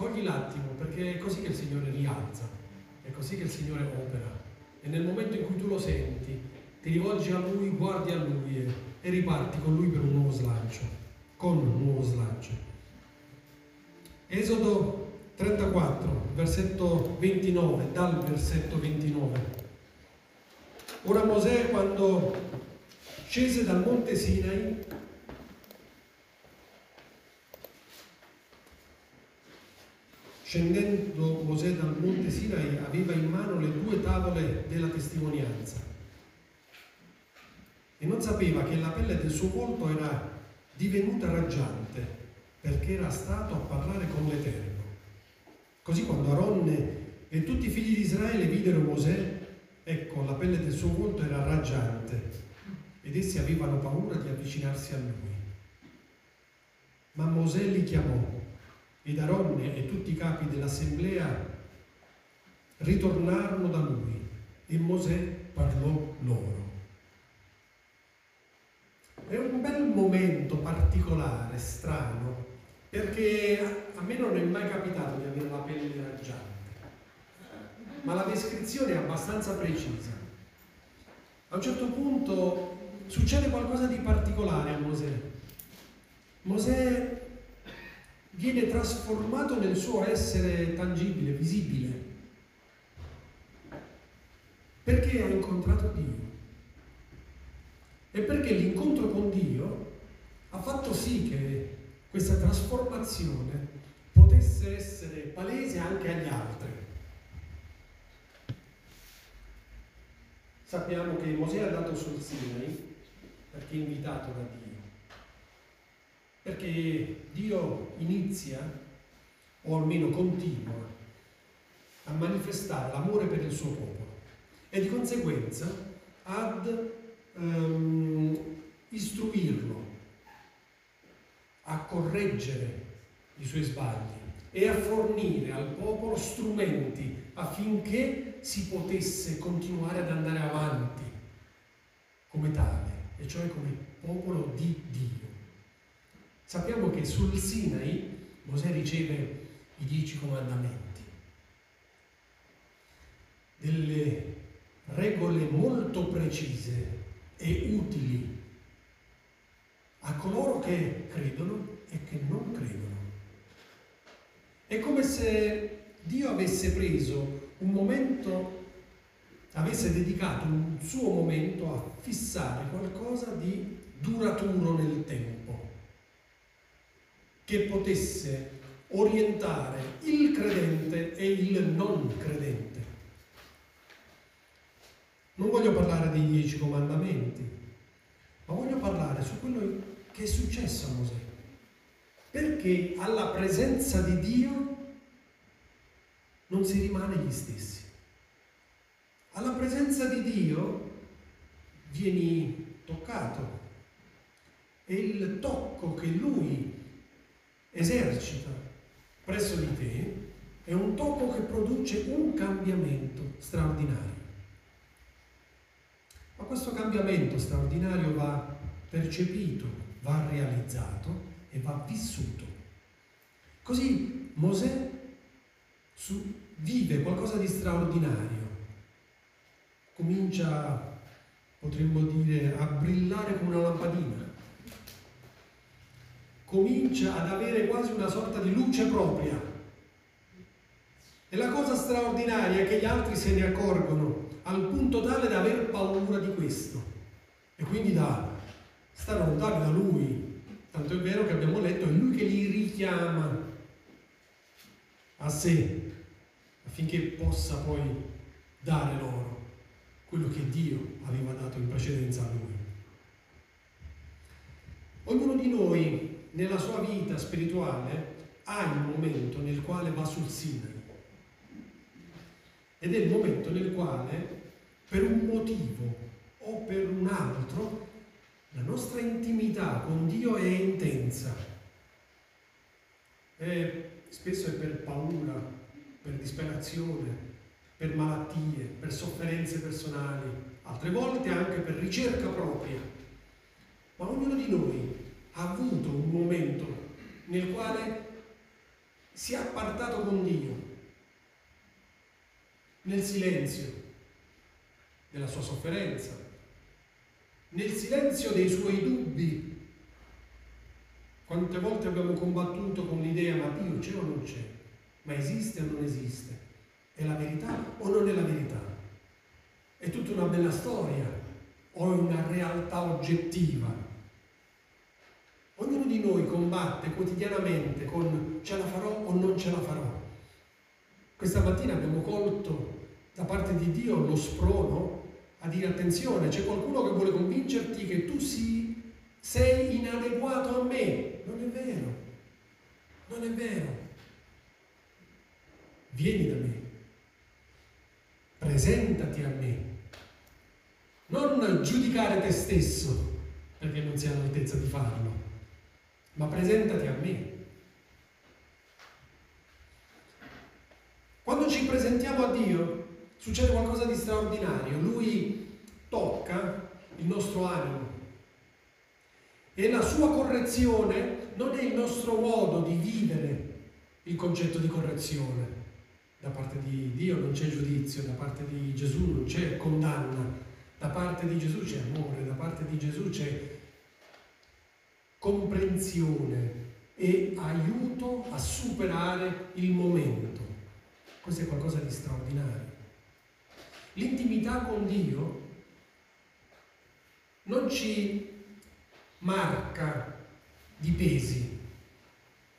cogli l'attimo, perché è così che il Signore rialza, è così che il Signore opera. E nel momento in cui tu lo senti, ti rivolgi a Lui, guardi a Lui e, e riparti con Lui per un nuovo slancio, con un nuovo slancio. Esodo 34, versetto 29, dal versetto 29. Ora Mosè quando scese dal monte Sinai Scendendo Mosè dal monte Sinai aveva in mano le due tavole della testimonianza e non sapeva che la pelle del suo volto era divenuta raggiante perché era stato a parlare con l'Eterno. Così quando Aronne e tutti i figli di Israele videro Mosè, ecco, la pelle del suo volto era raggiante ed essi avevano paura di avvicinarsi a lui. Ma Mosè li chiamò Aronne e tutti i capi dell'assemblea ritornarono da lui e Mosè parlò loro. È un bel momento particolare, strano, perché a me non è mai capitato di avere la pelle raggiante, ma la descrizione è abbastanza precisa. A un certo punto succede qualcosa di particolare a Mosè. Mosè viene trasformato nel suo essere tangibile, visibile, perché ha incontrato Dio. E perché l'incontro con Dio ha fatto sì che questa trasformazione potesse essere palese anche agli altri. Sappiamo che Mosè è andato sul Sinai perché è invitato da Dio perché Dio inizia, o almeno continua, a manifestare l'amore per il suo popolo e di conseguenza ad um, istruirlo, a correggere i suoi sbagli e a fornire al popolo strumenti affinché si potesse continuare ad andare avanti come tale, e cioè come popolo di Dio. Sappiamo che sul Sinai Mosè riceve i dieci comandamenti, delle regole molto precise e utili a coloro che credono e che non credono. È come se Dio avesse preso un momento, avesse dedicato un suo momento a fissare qualcosa di duraturo nel tempo che potesse orientare il credente e il non credente. Non voglio parlare dei dieci comandamenti, ma voglio parlare su quello che è successo a Mosè. Perché alla presenza di Dio non si rimane gli stessi. Alla presenza di Dio vieni toccato e il tocco che Lui esercita presso di te è un tocco che produce un cambiamento straordinario. Ma questo cambiamento straordinario va percepito, va realizzato e va vissuto. Così Mosè vive qualcosa di straordinario, comincia, potremmo dire, a brillare come una lampadina comincia ad avere quasi una sorta di luce propria. E la cosa straordinaria è che gli altri se ne accorgono al punto tale da aver paura di questo e quindi da stare lontani da lui. Tanto è vero che abbiamo letto, è lui che li richiama a sé affinché possa poi dare loro quello che Dio aveva dato in precedenza a lui. Ognuno di noi nella sua vita spirituale ha il momento nel quale va sul Sinai ed è il momento nel quale per un motivo o per un altro la nostra intimità con Dio è intensa. E spesso è per paura, per disperazione, per malattie, per sofferenze personali, altre volte anche per ricerca propria. Ma ognuno di noi ha avuto un momento nel quale si è appartato con Dio, nel silenzio della sua sofferenza, nel silenzio dei suoi dubbi. Quante volte abbiamo combattuto con l'idea ma Dio c'è o non c'è? Ma esiste o non esiste? È la verità o non è la verità? È tutta una bella storia o è una realtà oggettiva? Ognuno di noi combatte quotidianamente con ce la farò o non ce la farò. Questa mattina abbiamo colto da parte di Dio lo sprono a dire attenzione, c'è qualcuno che vuole convincerti che tu si, sei inadeguato a me. Non è vero, non è vero. Vieni da me, presentati a me. Non giudicare te stesso perché non sei all'altezza di farlo, ma presentati a me. Quando ci presentiamo a Dio, succede qualcosa di straordinario. Lui tocca il nostro animo e la sua correzione non è il nostro modo di vivere il concetto di correzione. Da parte di Dio non c'è giudizio, da parte di Gesù non c'è condanna, da parte di Gesù c'è amore, da parte di Gesù c'è comprensione e aiuto a superare il momento. Questo è qualcosa di straordinario. L'intimità con Dio non ci marca di pesi,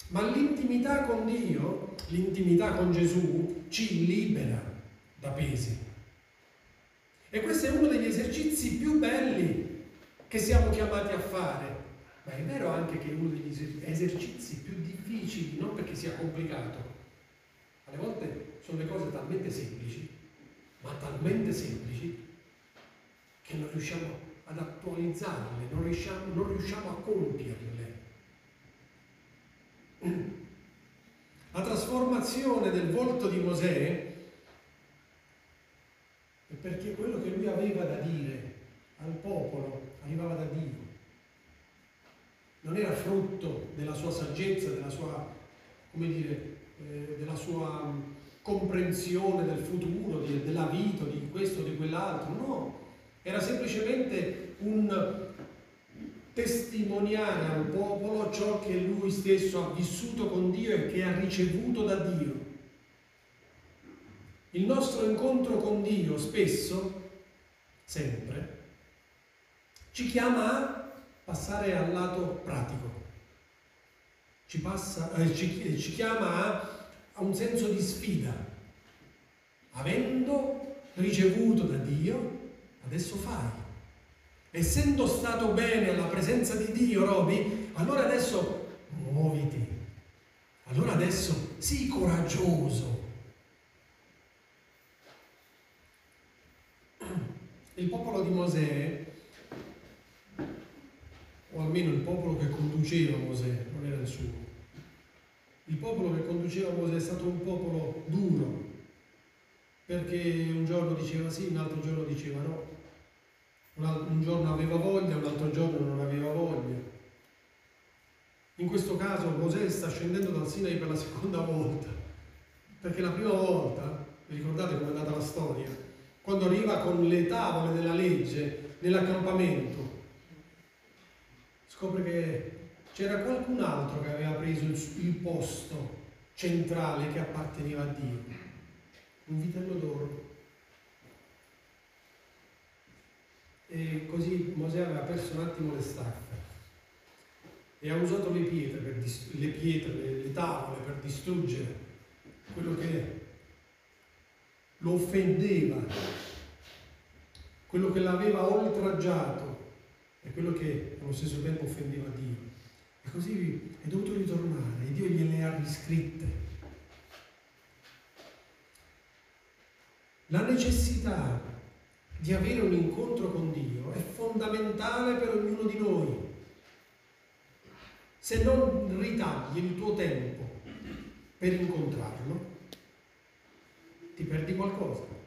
ma l'intimità con Dio, l'intimità con Gesù, ci libera da pesi. E questo è uno degli esercizi più belli che siamo chiamati a fare. Ma è vero anche che è uno degli esercizi più difficili, non perché sia complicato. Alle volte sono le cose talmente semplici ma talmente semplici che non riusciamo ad attualizzarle, non riusciamo, non riusciamo a compierle. La trasformazione del volto di Mosè è perché quello che lui aveva da dire al popolo arrivava da Dio. Non era frutto della sua saggezza, della sua, dire, eh, della sua comprensione del futuro, di, della vita, di questo, di quell'altro, no, era semplicemente un testimoniare al popolo ciò che lui stesso ha vissuto con Dio e che ha ricevuto da Dio. Il nostro incontro con Dio spesso, sempre, ci chiama a passare al lato pratico, ci, passa, eh, ci, ci chiama a a un senso di sfida. Avendo ricevuto da Dio, adesso fai. Essendo stato bene alla presenza di Dio, Roby, allora adesso muoviti. Allora adesso sii coraggioso. Il popolo di Mosè, o almeno il popolo che conduceva Mosè, non era il suo, il popolo che conduceva Mosè è stato un popolo duro, perché un giorno diceva sì, un altro giorno diceva no, un giorno aveva voglia, un altro giorno non aveva voglia. In questo caso Mosè sta scendendo dal Sinai per la seconda volta, perché la prima volta, vi ricordate come è andata la storia, quando arriva con le tavole della legge nell'accampamento, scopre che c'era qualcun altro che aveva preso il, posto centrale che apparteneva a Dio, un vitello d'oro. E così Mosè aveva perso un attimo le staffe e ha usato le pietre, per le, pietre le, le tavole per distruggere quello che lo offendeva, quello che l'aveva oltraggiato è quello che allo stesso tempo offendeva Dio. E così è dovuto ritornare e Dio gliele ha riscritte. La necessità di avere un incontro con Dio è fondamentale per ognuno di noi. Se non ritagli il tuo tempo per incontrarlo, ti perdi qualcosa.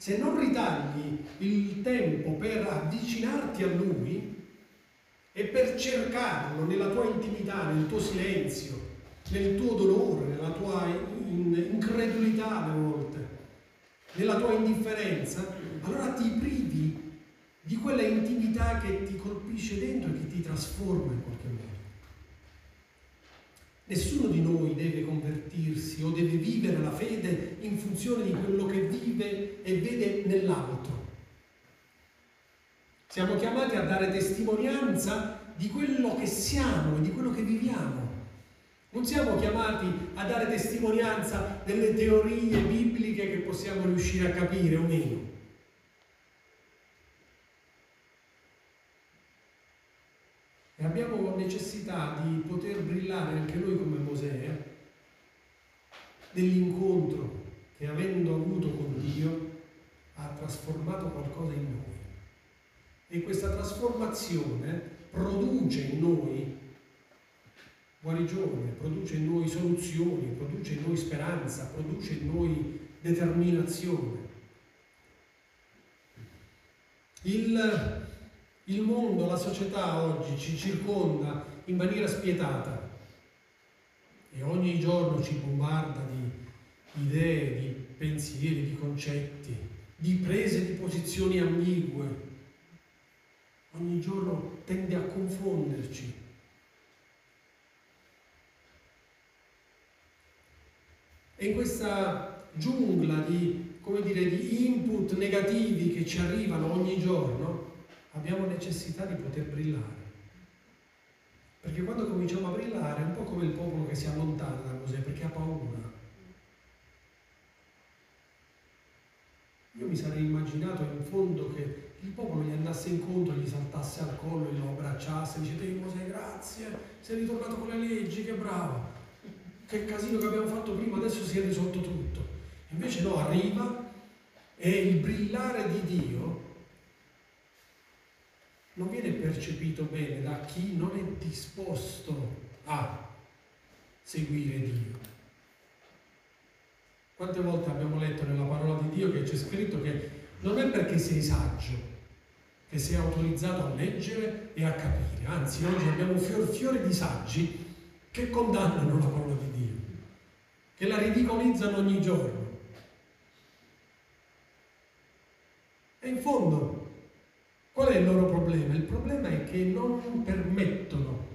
Se non ritagli il tempo per avvicinarti a Lui e per cercarlo nella tua intimità, nel tuo silenzio, nel tuo dolore, nella tua incredulità alle volte, nella tua indifferenza, allora ti privi di quella intimità che ti colpisce dentro e che ti trasforma in qualche modo. Nessuno di noi deve convertirsi o deve vivere la fede in funzione di quello che vive e vede nell'altro. Siamo chiamati a dare testimonianza di quello che siamo e di quello che viviamo. Non siamo chiamati a dare testimonianza delle teorie bibliche che possiamo riuscire a capire o meno. E abbiamo necessità di poter brillare anche noi come Mosè nell'incontro che avendo avuto con Dio ha trasformato qualcosa in noi. E questa trasformazione produce in noi guarigione, produce in noi soluzioni, produce in noi speranza, produce in noi determinazione. Il il mondo, la società oggi ci circonda in maniera spietata e ogni giorno ci bombarda di idee, di pensieri, di concetti, di prese di posizioni ambigue. Ogni giorno tende a confonderci. E in questa giungla di, dire, di input negativi che ci arrivano ogni giorno, abbiamo necessità di poter brillare. Perché quando cominciamo a brillare è un po' come il popolo che si allontana da Mosè perché ha paura. Io mi sarei immaginato in fondo che il popolo gli andasse incontro, gli saltasse al collo, lo abbracciasse, dice te Mosè grazie, sei ritornato con le leggi, che bravo, che casino che abbiamo fatto prima, adesso si è risolto tutto. Invece no, arriva e il brillare di Dio non viene percepito bene da chi non è disposto a seguire Dio. Quante volte abbiamo letto nella parola di Dio che c'è scritto che non è perché sei saggio che sei autorizzato a leggere e a capire, anzi oggi abbiamo fior fiore di saggi che condannano la parola di Dio, che la ridicolizzano ogni giorno. E in fondo Qual è il loro problema? Il problema è che non permettono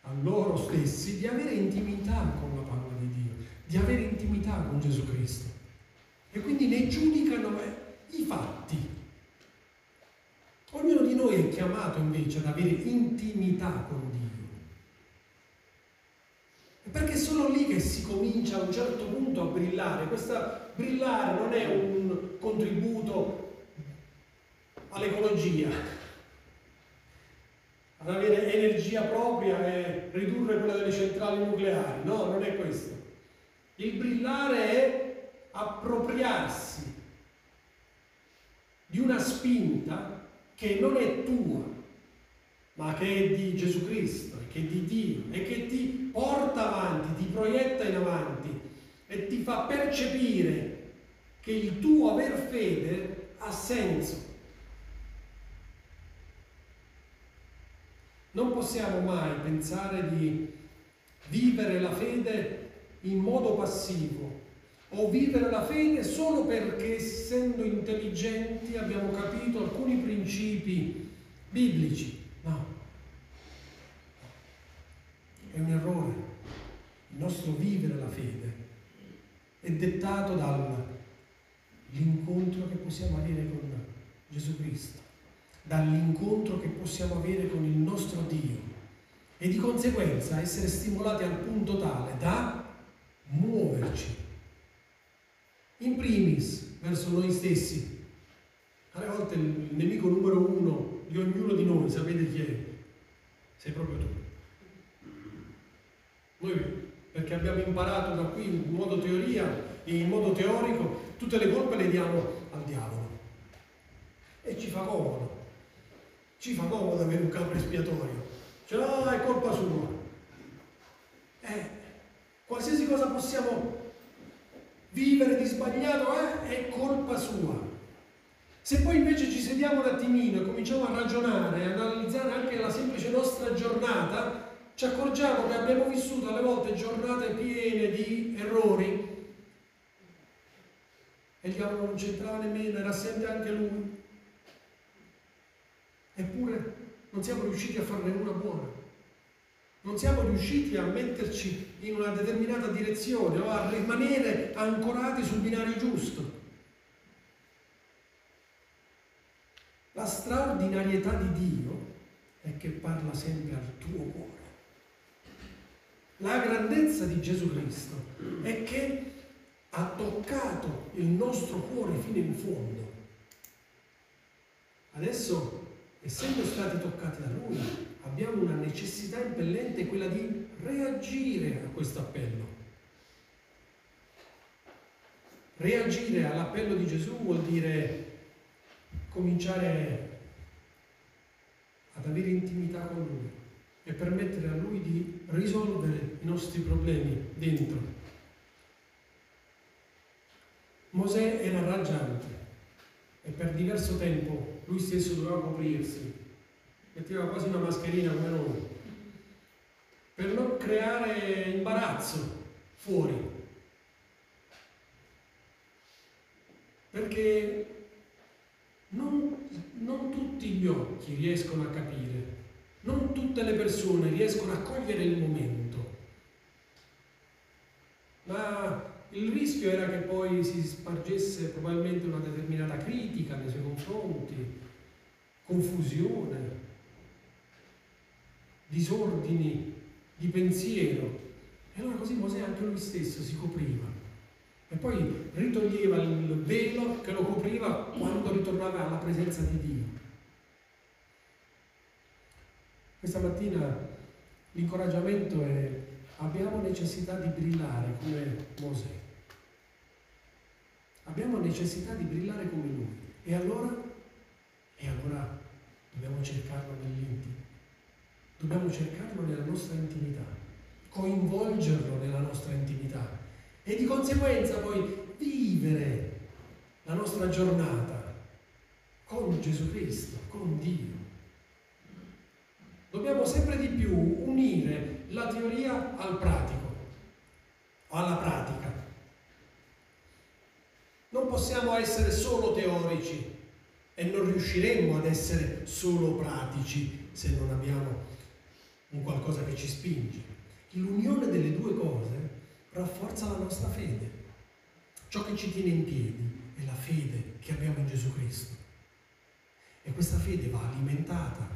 a loro stessi di avere intimità con la parola di Dio, di avere intimità con Gesù Cristo. E quindi ne giudicano eh, i fatti. Ognuno di noi è chiamato invece ad avere intimità con Dio. Perché è solo lì che si comincia a un certo punto a brillare. Questa brillare non è un contributo all'ecologia, ad avere energia propria e ridurre quella delle centrali nucleari. No, non è questo. Il brillare è appropriarsi di una spinta che non è tua, ma che è di Gesù Cristo, che è di Dio e che ti porta avanti, ti proietta in avanti e ti fa percepire che il tuo aver fede ha senso Non possiamo mai pensare di vivere la fede in modo passivo o vivere la fede solo perché essendo intelligenti abbiamo capito alcuni principi biblici. No, è un errore. Il nostro vivere la fede è dettato dall'incontro che possiamo avere con Gesù Cristo dall'incontro che possiamo avere con il nostro Dio e di conseguenza essere stimolati al punto tale da muoverci. In primis verso noi stessi. Alle volte il nemico numero uno di ognuno di noi, sapete chi è? Sei proprio tu. Noi, perché abbiamo imparato da qui in modo teoria, in modo teorico, tutte le colpe le diamo al diavolo. E ci fa comodo. Ci fa comodo avere un capo espiatorio. Cioè, no, è colpa sua. Eh, qualsiasi cosa possiamo vivere di sbagliato eh, è colpa sua. Se poi invece ci sediamo un attimino e cominciamo a ragionare, a analizzare anche la semplice nostra giornata, ci accorgiamo che abbiamo vissuto alle volte giornate piene di errori e il diavolo non c'entrava nemmeno, era assente anche lui. Eppure non siamo riusciti a farne una buona. Non siamo riusciti a metterci in una determinata direzione o a rimanere ancorati sul binario giusto. La straordinarietà di Dio è che parla sempre al tuo cuore. La grandezza di Gesù Cristo è che ha toccato il nostro cuore fino in fondo. Adesso, essendo stati toccati da Lui, abbiamo una necessità impellente, quella di reagire a questo appello. Reagire all'appello di Gesù vuol dire cominciare ad avere intimità con Lui e permettere a Lui di risolvere i nostri problemi dentro. Mosè era raggiante e per diverso tempo lui stesso doveva coprirsi, metteva quasi una mascherina come noi, per non creare imbarazzo fuori. Perché non, non tutti gli occhi riescono a capire, non tutte le persone riescono a cogliere il momento, ma il rischio era che poi si spargesse probabilmente una determinata critica nei suoi confronti, confusione, disordini di pensiero. E allora così Mosè anche lui stesso si copriva. E poi ritoglieva il velo che lo copriva quando ritornava alla presenza di Dio. Questa mattina l'incoraggiamento è abbiamo necessità di brillare come Mosè. Abbiamo necessità di brillare come lui. E allora? E allora dobbiamo cercarlo nell'intimo. Dobbiamo cercarlo nella nostra intimità, coinvolgerlo nella nostra intimità e di conseguenza poi vivere la nostra giornata con Gesù Cristo, con Dio. Dobbiamo sempre di più unire la teoria al pratico, alla pratica. Non possiamo essere solo teorici e non riusciremo ad essere solo pratici se non abbiamo un qualcosa che ci spinge. L'unione delle due cose rafforza la nostra fede. Ciò che ci tiene in piedi è la fede che abbiamo in Gesù Cristo. E questa fede va alimentata,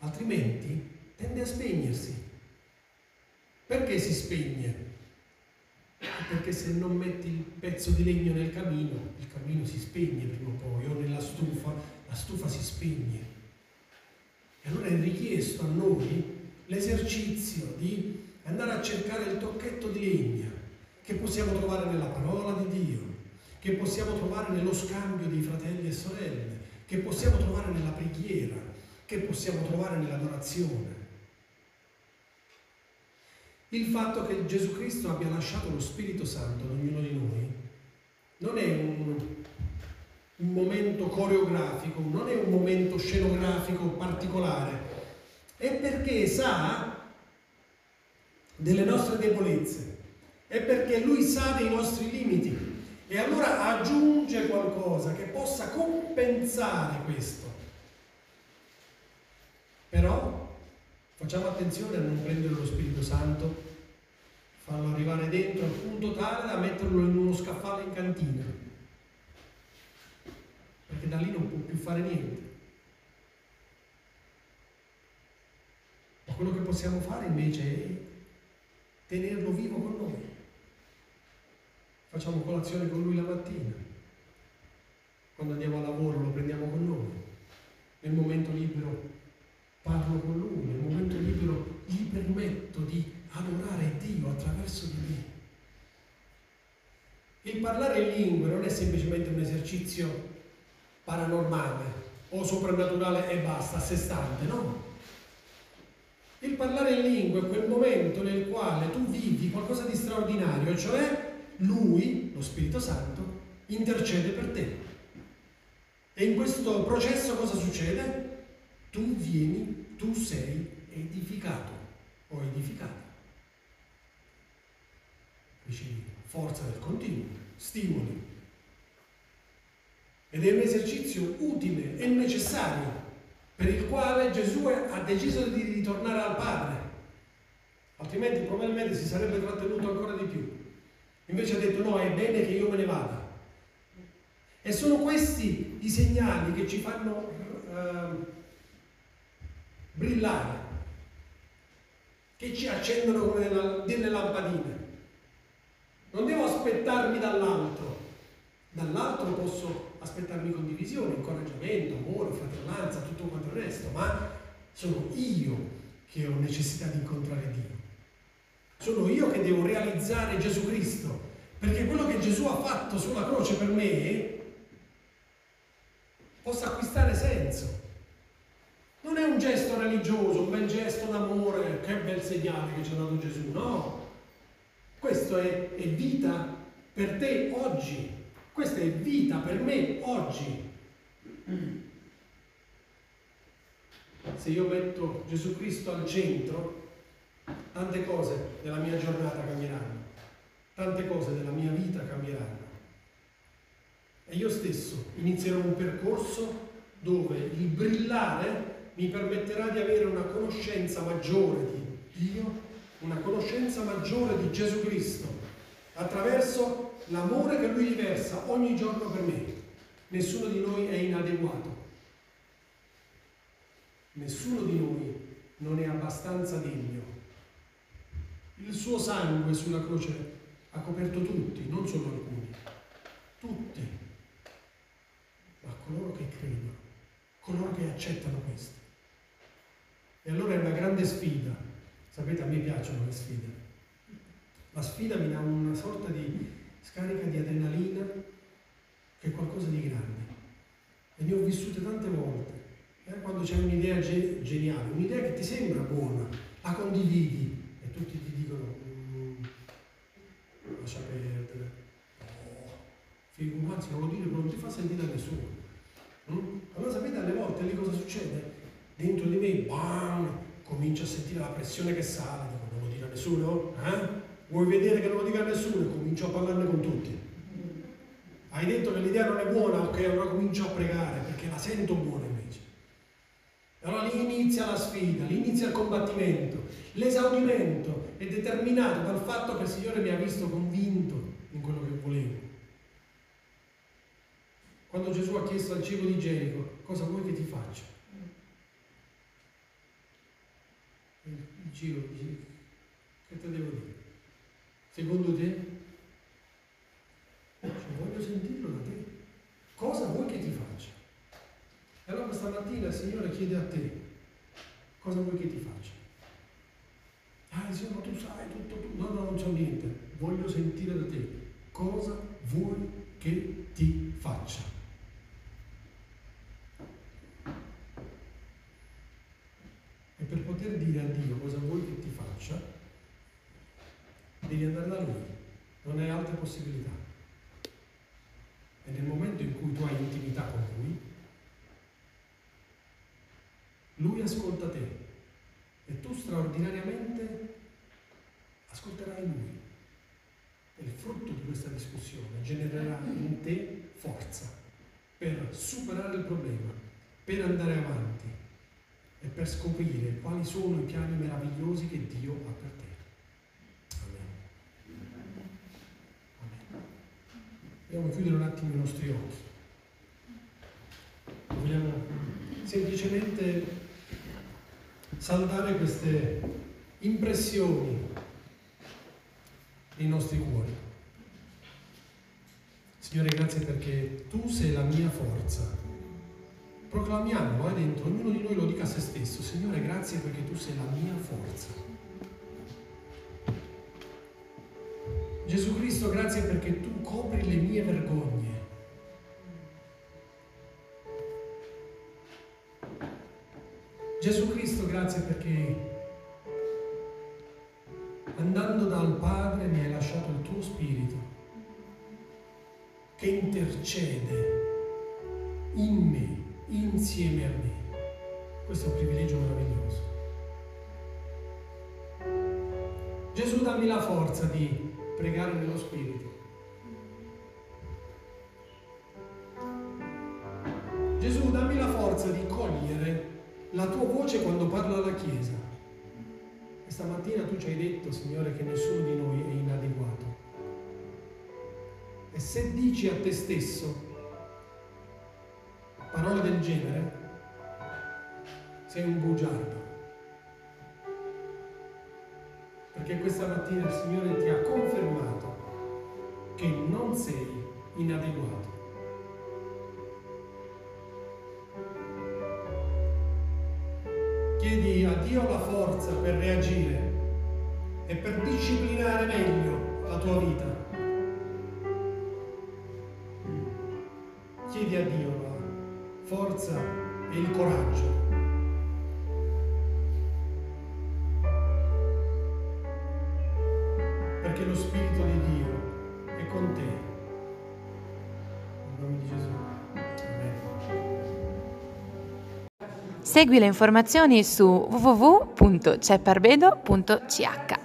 altrimenti tende a spegnersi. Perché si spegne? Perché se non metti il pezzo di legno nel camino, il camino si spegne prima o poi, o nella stufa, la stufa si spegne. E allora è richiesto a noi l'esercizio di andare a cercare il tocchetto di legna che possiamo trovare nella parola di Dio, che possiamo trovare nello scambio di fratelli e sorelle, che possiamo trovare nella preghiera, che possiamo trovare nell'adorazione. Il fatto che Gesù Cristo abbia lasciato lo Spirito Santo ad ognuno di noi non è un, un momento coreografico, non è un momento scenografico particolare, è perché sa delle nostre debolezze, è perché Lui sa dei nostri limiti e allora aggiunge qualcosa che possa compensare questo. Però Facciamo attenzione a non prendere lo Spirito Santo, farlo arrivare dentro al punto tale da metterlo in uno scaffale in cantina, perché da lì non può più fare niente. Ma quello che possiamo fare invece è tenerlo vivo con noi. Facciamo colazione con lui la mattina, quando andiamo a lavoro lo prendiamo con noi nel momento libero parlo con Lui, nel momento libero gli permetto di adorare Dio attraverso di me. Il parlare in lingue non è semplicemente un esercizio paranormale o soprannaturale e basta, a sé stante, no. Il parlare in lingua è quel momento nel quale tu vivi qualcosa di straordinario, cioè Lui, lo Spirito Santo, intercede per te. E in questo processo cosa succede? Tu vieni, tu sei edificato o edificata. Ricevi forza del continuo, stimoli. Ed è un esercizio utile e necessario per il quale Gesù ha deciso di ritornare al Padre. Altrimenti probabilmente si sarebbe trattenuto ancora di più. Invece ha detto no, è bene che io me ne vada. E sono questi i segnali che ci fanno eh, brillare, che ci accendono come delle lampadine. Non devo aspettarmi dall'altro, dall'altro posso aspettarmi condivisione, incoraggiamento, amore, fratellanza, tutto quanto il resto, ma sono io che ho necessità di incontrare Dio. Sono io che devo realizzare Gesù Cristo, perché quello che Gesù ha fatto sulla croce per me possa acquistare senso. Non è un gesto religioso, un bel gesto d'amore, che bel segnale che ci ha dato Gesù, no. Questo è, è vita per te oggi, questa è vita per me oggi. Se io metto Gesù Cristo al centro, tante cose della mia giornata cambieranno, tante cose della mia vita cambieranno. E io stesso inizierò un percorso dove il brillare mi permetterà di avere una conoscenza maggiore di Dio, una conoscenza maggiore di Gesù Cristo, attraverso l'amore che Lui riversa ogni giorno per me. Nessuno di noi è inadeguato. Nessuno di noi non è abbastanza degno. Il suo sangue sulla croce ha coperto tutti, non solo alcuni, tutti ma coloro che credono, coloro che accettano questo. E allora è una grande sfida. Sapete, a me piacciono le sfide. La sfida mi dà una sorta di scarica di adrenalina che è qualcosa di grande. E ne ho vissute tante volte. Eh, quando c'è un'idea ge- geniale, un'idea che ti sembra buona, la condividi e tutti ti dicono mm, lascia perdere. Oh, figo, anzi non lo dire, non ti fa sentire a nessuno. Mm? Allora sapete alle volte lì cosa succede? Dentro di me, bam, comincio a sentire la pressione che sale, dico non lo dire a nessuno? Eh? Vuoi vedere che non lo dica a nessuno? Comincio a parlarne con tutti. Hai detto che l'idea non è buona, ok, allora comincio a pregare perché la sento buona invece. Allora lì inizia la sfida, lì inizia il combattimento. L'esaudimento è determinato dal fatto che il Signore mi ha visto convinto in quello che volevo. Quando Gesù ha chiesto al cibo di Gerico, cosa vuoi che ti faccia? Cibo dice, che te devo dire? Secondo te? Cioè, voglio sentirlo da te. Cosa vuoi che ti faccia? E allora questa mattina il Signore chiede a te, cosa vuoi che ti faccia? Ah, Signore, tu sai tutto, tu. No, no, non so niente. Voglio sentire da te. Cosa vuoi che ti faccia? Per poter dire a Dio cosa vuoi che ti faccia, devi andare da Lui, non hai altre possibilità. E nel momento in cui tu hai intimità con Lui, Lui ascolta te e tu straordinariamente ascolterai Lui. E il frutto di questa discussione genererà in te forza per superare il problema, per andare avanti e per scoprire quali sono i piani meravigliosi che Dio ha per te. Amen. Amen. Dobbiamo chiudere un attimo i nostri occhi. Vogliamo semplicemente saldare queste impressioni nei nostri cuori. Signore, grazie perché tu sei la mia forza proclamiamo eh, dentro, ognuno di noi lo dica a se stesso, Signore grazie perché tu sei la mia forza. Gesù Cristo grazie perché tu copri le mie vergogne. Gesù Cristo grazie perché andando dal Padre mi hai lasciato il tuo Spirito che intercede in me, insieme a me. Questo è un privilegio meraviglioso. Gesù dammi la forza di pregare nello Spirito. Gesù dammi la forza di cogliere la tua voce quando parla la Chiesa. Questa mattina tu ci hai detto, Signore, che nessuno di noi è inadeguato. E se dici a te stesso parole del genere, sei un bugiardo. Perché questa mattina il Signore ti ha confermato che non sei inadeguato. chiedi a Dio la forza per reagire e per disciplinare meglio la tua vita. Forza e il coraggio. Perché lo Spirito di Dio è con te. In nome di Gesù. Segui le informazioni su www.cepparbedo.ch.